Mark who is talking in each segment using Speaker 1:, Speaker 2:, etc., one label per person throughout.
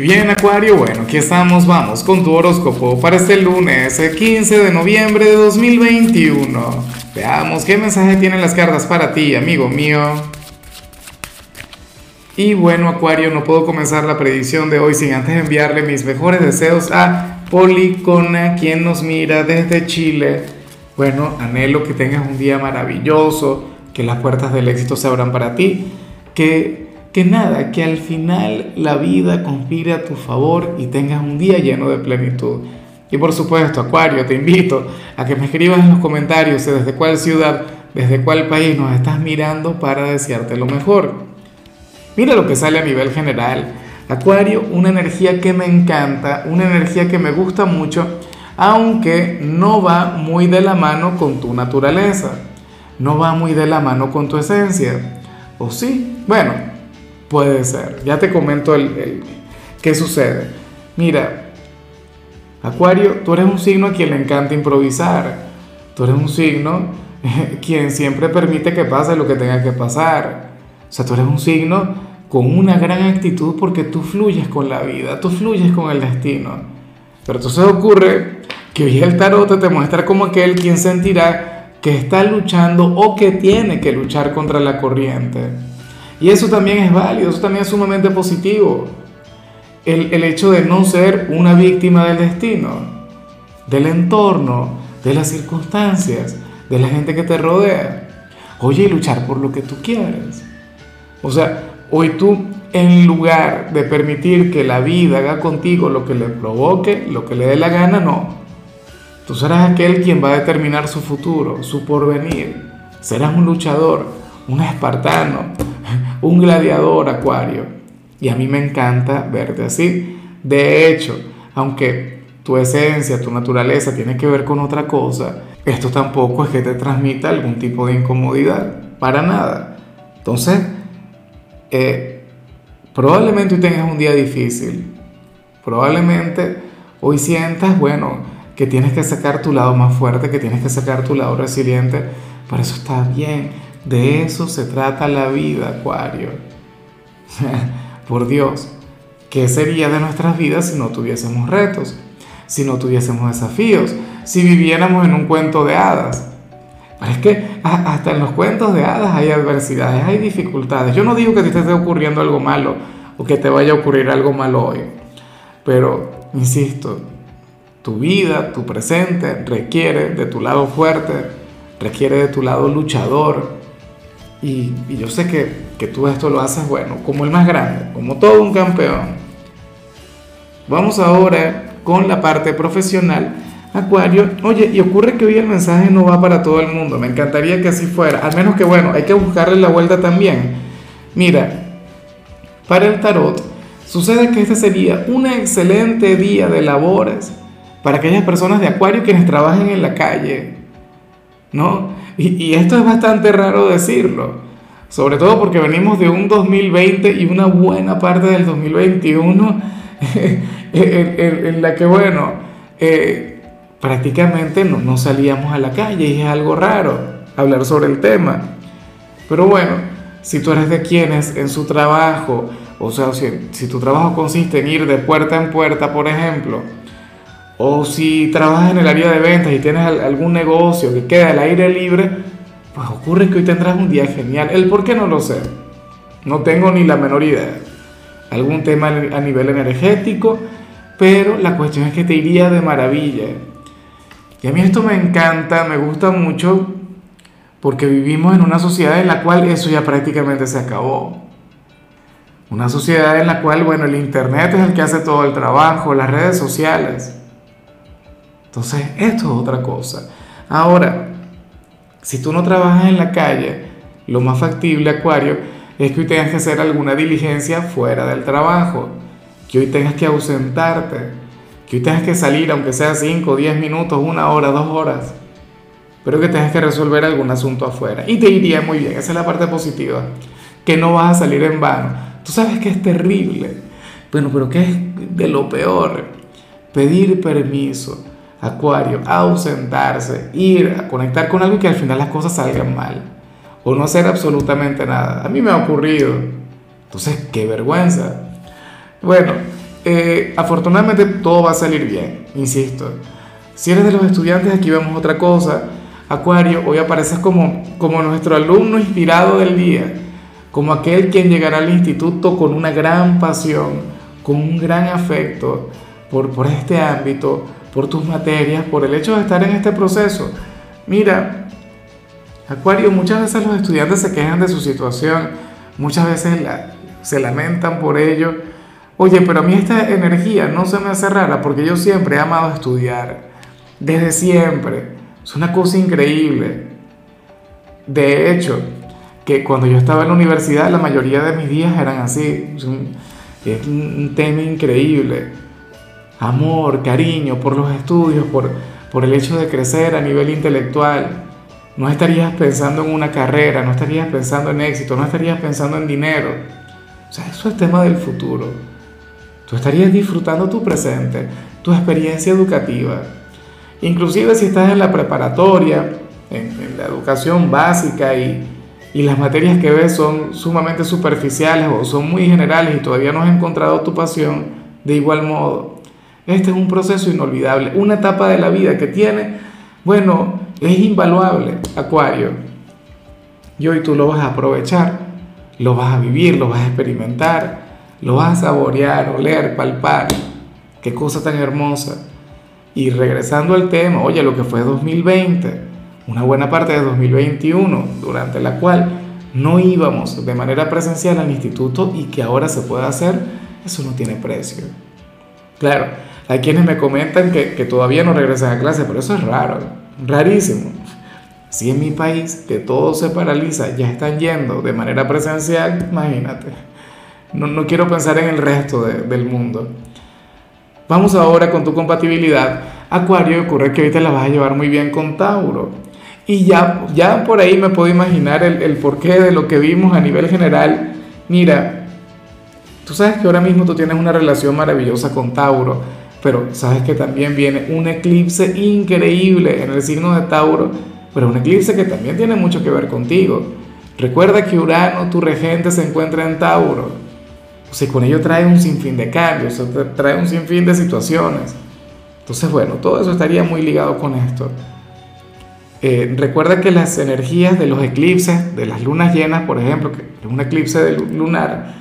Speaker 1: Bien, Acuario, bueno, aquí estamos, vamos con tu horóscopo para este lunes, el 15 de noviembre de 2021. Veamos qué mensaje tienen las cartas para ti, amigo mío. Y bueno, Acuario, no puedo comenzar la predicción de hoy sin antes enviarle mis mejores deseos a Policona, quien nos mira desde Chile. Bueno, anhelo que tengas un día maravilloso, que las puertas del éxito se abran para ti, que que nada, que al final la vida conspire a tu favor y tengas un día lleno de plenitud. Y por supuesto, Acuario, te invito a que me escribas en los comentarios desde cuál ciudad, desde cuál país nos estás mirando para desearte lo mejor. Mira lo que sale a nivel general. Acuario, una energía que me encanta, una energía que me gusta mucho, aunque no va muy de la mano con tu naturaleza, no va muy de la mano con tu esencia. ¿O sí? Bueno, Puede ser. Ya te comento el, qué sucede. Mira, Acuario, tú eres un signo a quien le encanta improvisar. Tú eres un signo quien siempre permite que pase lo que tenga que pasar. O sea, tú eres un signo con una gran actitud porque tú fluyes con la vida, tú fluyes con el destino. Pero entonces ocurre que hoy el tarot te muestra como aquel quien sentirá que está luchando o que tiene que luchar contra la corriente. Y eso también es válido, eso también es sumamente positivo. El, el, hecho de no ser una víctima del destino, del entorno, de las circunstancias, de la gente que te rodea. Oye, y luchar por lo que tú quieres. O sea, hoy tú, en lugar de permitir que la vida haga contigo lo que le provoque, lo que le dé la gana, no. Tú serás aquel quien va a determinar su futuro, su porvenir. Serás un luchador, un espartano, un gladiador acuario. Y a mí me encanta verte así. De hecho, aunque tu esencia, tu naturaleza tiene que ver con otra cosa, esto tampoco es que te transmita algún tipo de incomodidad. Para nada. Entonces, eh, probablemente hoy tengas un día difícil. Probablemente hoy sientas, bueno, que tienes que sacar tu lado más fuerte, que tienes que sacar tu lado resiliente. Por eso está bien de eso se trata la vida, Acuario. Por Dios, ¿qué sería de nuestras vidas si no tuviésemos retos? Si no tuviésemos desafíos, si viviéramos en un cuento de hadas. Pero es que hasta en los cuentos de hadas hay adversidades, hay dificultades. Yo no digo que te esté ocurriendo algo malo o que te vaya a ocurrir algo malo hoy. Pero, insisto, tu vida, tu presente requiere de tu lado fuerte, requiere de tu lado luchador, y, yo sé que, que, tú esto lo haces, bueno, como el más grande, como todo un campeón. Vamos ahora con la parte profesional. Acuario, oye, y ocurre que hoy el mensaje no va para todo el mundo. Me encantaría que así fuera. Al menos que, bueno, hay que buscarle la vuelta también. Mira, para el tarot, sucede que este sería un excelente día de labores para aquellas personas de Acuario quienes trabajen en la calle, ¿no? Y, esto es bastante raro decirlo, sobre todo porque venimos de un 2020 y una buena parte del 2021 en, la que, bueno, eh, prácticamente no, no salíamos a la calle y es algo raro hablar sobre el tema. Pero bueno, si tú eres de quienes en su trabajo, o sea, si, si tu trabajo consiste en ir de puerta en puerta, por ejemplo, o si trabajas en el área de ventas y tienes algún negocio que queda al aire libre, pues ocurre que hoy tendrás un día genial. El por qué no lo sé. No tengo ni la menor idea. Algún tema a nivel energético, pero la cuestión es que te iría de maravilla. Y a mí esto me encanta, me gusta mucho, porque vivimos en una sociedad en la cual eso ya prácticamente se acabó. Una sociedad en la cual, bueno, el Internet es el que hace todo el trabajo, las redes sociales. Entonces, esto es otra cosa. Ahora, si tú no trabajas en la calle, lo más factible, Acuario, es que hoy tengas que hacer alguna diligencia fuera del trabajo, que hoy tengas que ausentarte, que hoy tengas que salir, aunque sea 5, 10 minutos, una hora, dos horas, pero que tengas que resolver algún asunto afuera. Y te iría muy bien, esa es la parte positiva, que no vas a salir en vano. Tú sabes que es terrible, bueno, pero que es de lo peor, pedir permiso Acuario, ausentarse, ir a conectar con algo que al final las cosas salgan mal. O no hacer absolutamente nada. A mí me ha ocurrido. Entonces, qué vergüenza. Bueno, eh, afortunadamente todo va a salir bien, insisto. Si eres de los estudiantes, aquí vemos otra cosa. Acuario, hoy apareces como, como nuestro alumno inspirado del día, como aquel quien llegará al instituto con una gran pasión, con un gran afecto por, por este ámbito, por tus materias, por el hecho de estar en este proceso. Mira, Acuario, muchas veces los estudiantes se quejan de su situación, muchas veces se lamentan por ello. Oye, pero a mí esta energía no se me hace rara porque yo siempre he amado estudiar, desde siempre. Es una cosa increíble. De hecho, que cuando yo estaba en la universidad la mayoría de mis días eran así. Es un, tema increíble. Amor, cariño por los estudios, por, por el hecho de crecer a nivel intelectual. No estarías pensando en una carrera, no estarías pensando en éxito, no estarías pensando en dinero. O sea, eso es tema del futuro. Tú estarías disfrutando tu presente, tu experiencia educativa. Inclusive si estás en la preparatoria, en, la educación básica y, y las materias que ves son sumamente superficiales o son muy generales y todavía no has encontrado tu pasión, de igual modo, este es un proceso inolvidable, una etapa de la vida que tiene, bueno, es invaluable, Acuario. Y hoy tú lo vas a aprovechar, lo vas a vivir, lo vas a experimentar, lo vas a saborear, oler, palpar. Qué cosa tan hermosa. Y regresando al tema, oye, lo que fue 2020, una buena parte de 2021, durante la cual no íbamos de manera presencial al instituto y que ahora se puede hacer, eso no tiene precio. Claro, hay quienes me comentan que, todavía no regresan a clase, pero eso es raro rarísimo. Si en mi país, que todo se paraliza, ya están yendo de manera presencial, imagínate. No, no quiero pensar en el resto del mundo. Vamos ahora con tu compatibilidad. Acuario, ocurre que ahorita la vas a llevar muy bien con Tauro. Y ya, ya por ahí me puedo imaginar el porqué de lo que vimos a nivel general. Mira, tú sabes que ahora mismo tú tienes una relación maravillosa con Tauro pero sabes que también viene un eclipse increíble en el signo de Tauro, pero un eclipse que también tiene mucho que ver contigo. Recuerda que Urano, tu regente, se encuentra en Tauro. O sea, con ello trae un sinfín de cambios, trae un sinfín de situaciones. Entonces, bueno, todo eso estaría muy ligado con esto. Eh, recuerda que las energías de los eclipses, de las lunas llenas, por ejemplo, que es un eclipse lunar,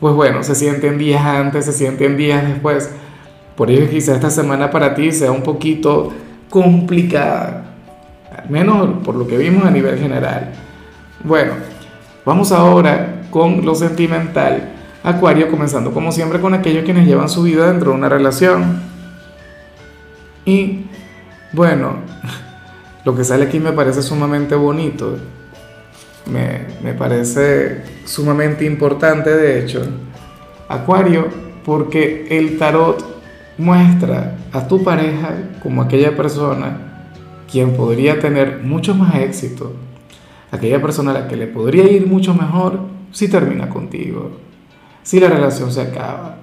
Speaker 1: pues bueno, se sienten días antes, se sienten días después. Por ello quizá esta semana para ti sea un poquito complicada, al menos por lo que vimos a nivel general. Bueno, vamos ahora con lo sentimental. Acuario, comenzando como siempre con aquellos quienes llevan su vida dentro de una relación. Y bueno, lo que sale aquí me parece sumamente bonito. Me, me parece sumamente importante, de hecho. Acuario, porque el tarot Muestra a tu pareja como aquella persona quien podría tener mucho más éxito, aquella persona a la que le podría ir mucho mejor si termina contigo, si la relación se acaba.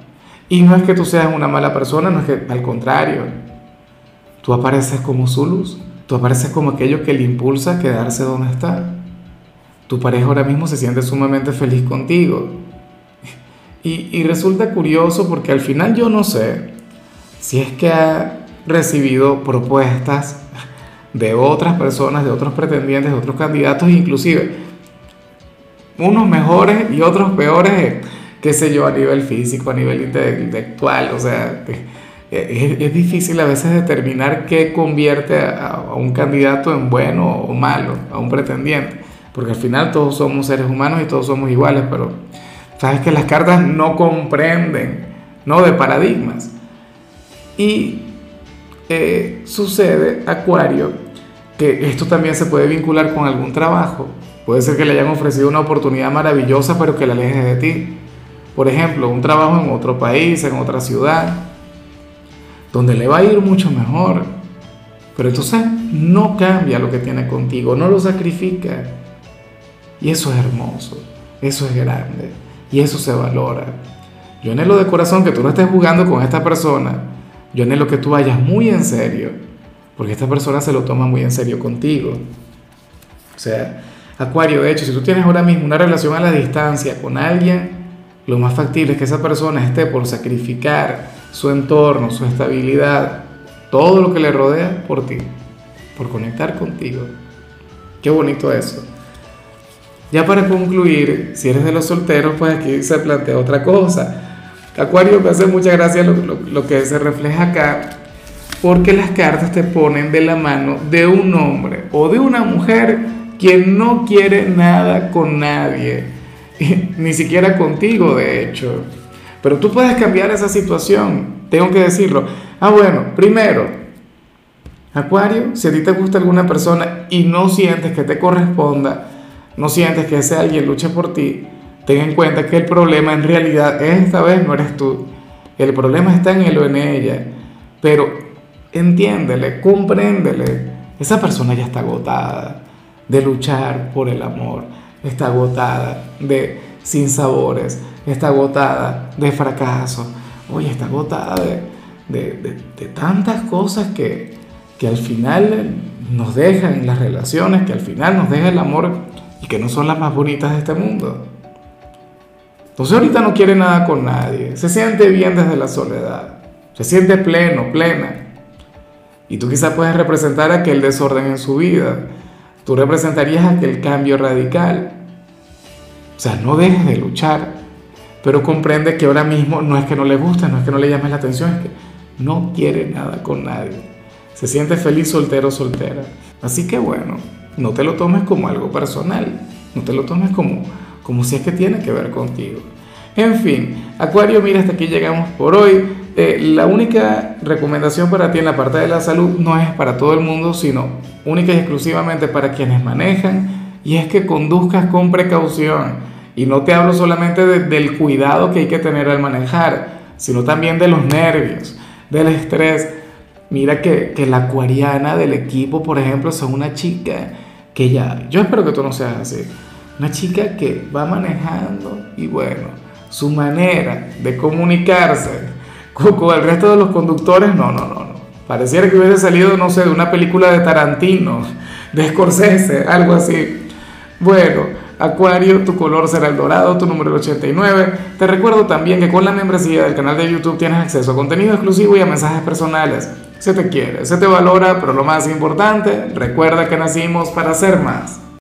Speaker 1: Y no es que tú seas una mala persona, no es que al contrario, tú apareces como su luz, tú apareces como aquello que le impulsa a quedarse donde está. Tu pareja ahora mismo se siente sumamente feliz contigo. Y, y resulta curioso porque al final yo no sé, si es que ha recibido propuestas de otras personas, de otros pretendientes, de otros candidatos, inclusive unos mejores y otros peores, qué sé yo, a nivel físico, a nivel intelectual, o sea, es, difícil a veces determinar qué convierte a, a, un candidato en bueno o malo, a un pretendiente, porque al final todos somos seres humanos y todos somos iguales, pero sabes que las cartas no comprenden, no de paradigmas. Y eh, sucede, Acuario, que esto también se puede vincular con algún trabajo. Puede ser que le hayan ofrecido una oportunidad maravillosa, pero que la aleje de ti. Por ejemplo, un trabajo en otro país, en otra ciudad, donde le va a ir mucho mejor. Pero entonces no cambia lo que tiene contigo, no lo sacrifica. Y eso es hermoso, eso es grande, y eso se valora. Yo anhelo de corazón que tú no estés jugando con esta persona yo anhelo que tú vayas muy en serio, porque esta persona se lo toma muy en serio contigo. O sea, Acuario, de hecho, si tú tienes ahora mismo una relación a la distancia con alguien, lo más factible es que esa persona esté por sacrificar su entorno, su estabilidad, todo lo que le rodea por ti, por conectar contigo. Qué bonito eso. Ya para concluir, si eres de los solteros, pues aquí se plantea otra cosa. Acuario, me hace mucha gracia lo, que se refleja acá, porque las cartas te ponen de la mano de un hombre o de una mujer quien no quiere nada con nadie, ni siquiera contigo, de hecho. Pero tú puedes cambiar esa situación, tengo que decirlo. Ah, bueno, primero, Acuario, si a ti te gusta alguna persona y no sientes que te corresponda, no sientes que ese alguien luche por ti, ten en cuenta que el problema en realidad esta vez no eres tú. El problema está en él o en ella. Pero entiéndele, compréndele. Esa persona ya está agotada de luchar por el amor. Está agotada de sinsabores. Está agotada de fracaso. Oye, está agotada de, de tantas cosas que, que al final nos dejan las relaciones, que al final nos deja el amor y que no son las más bonitas de este mundo. Entonces ahorita no quiere nada con nadie, se siente bien desde la soledad, se siente pleno, plena. Y tú quizás puedes representar aquel desorden en su vida, tú representarías aquel cambio radical. O sea, no dejes de luchar, pero comprende que ahora mismo no es que no le guste, no es que no le llames la atención, es que no quiere nada con nadie. Se siente feliz soltero soltera. Así que bueno, no te lo tomes como algo personal, no te lo tomes como, como si es que tiene que ver contigo. En fin, Acuario, mira, hasta aquí llegamos por hoy. Eh, la única recomendación para ti en la parte de la salud no es para todo el mundo, sino única y exclusivamente para quienes manejan, y es que conduzcas con precaución. Y no te hablo solamente del cuidado que hay que tener al manejar, sino también de los nervios, del estrés. Mira que, que la acuariana del equipo, por ejemplo, son una chica que ya, yo espero que tú no seas así, una chica que va manejando y bueno, su manera de comunicarse con, el resto de los conductores, no, no, no, no. Pareciera que hubiese salido, no sé, de una película de Tarantino, de Scorsese, algo así. Bueno, Acuario, tu color será el dorado, tu número el 89. Te recuerdo también que con la membresía del canal de YouTube tienes acceso a contenido exclusivo y a mensajes personales. Se te quiere, se te valora, pero lo más importante, recuerda que nacimos para ser más.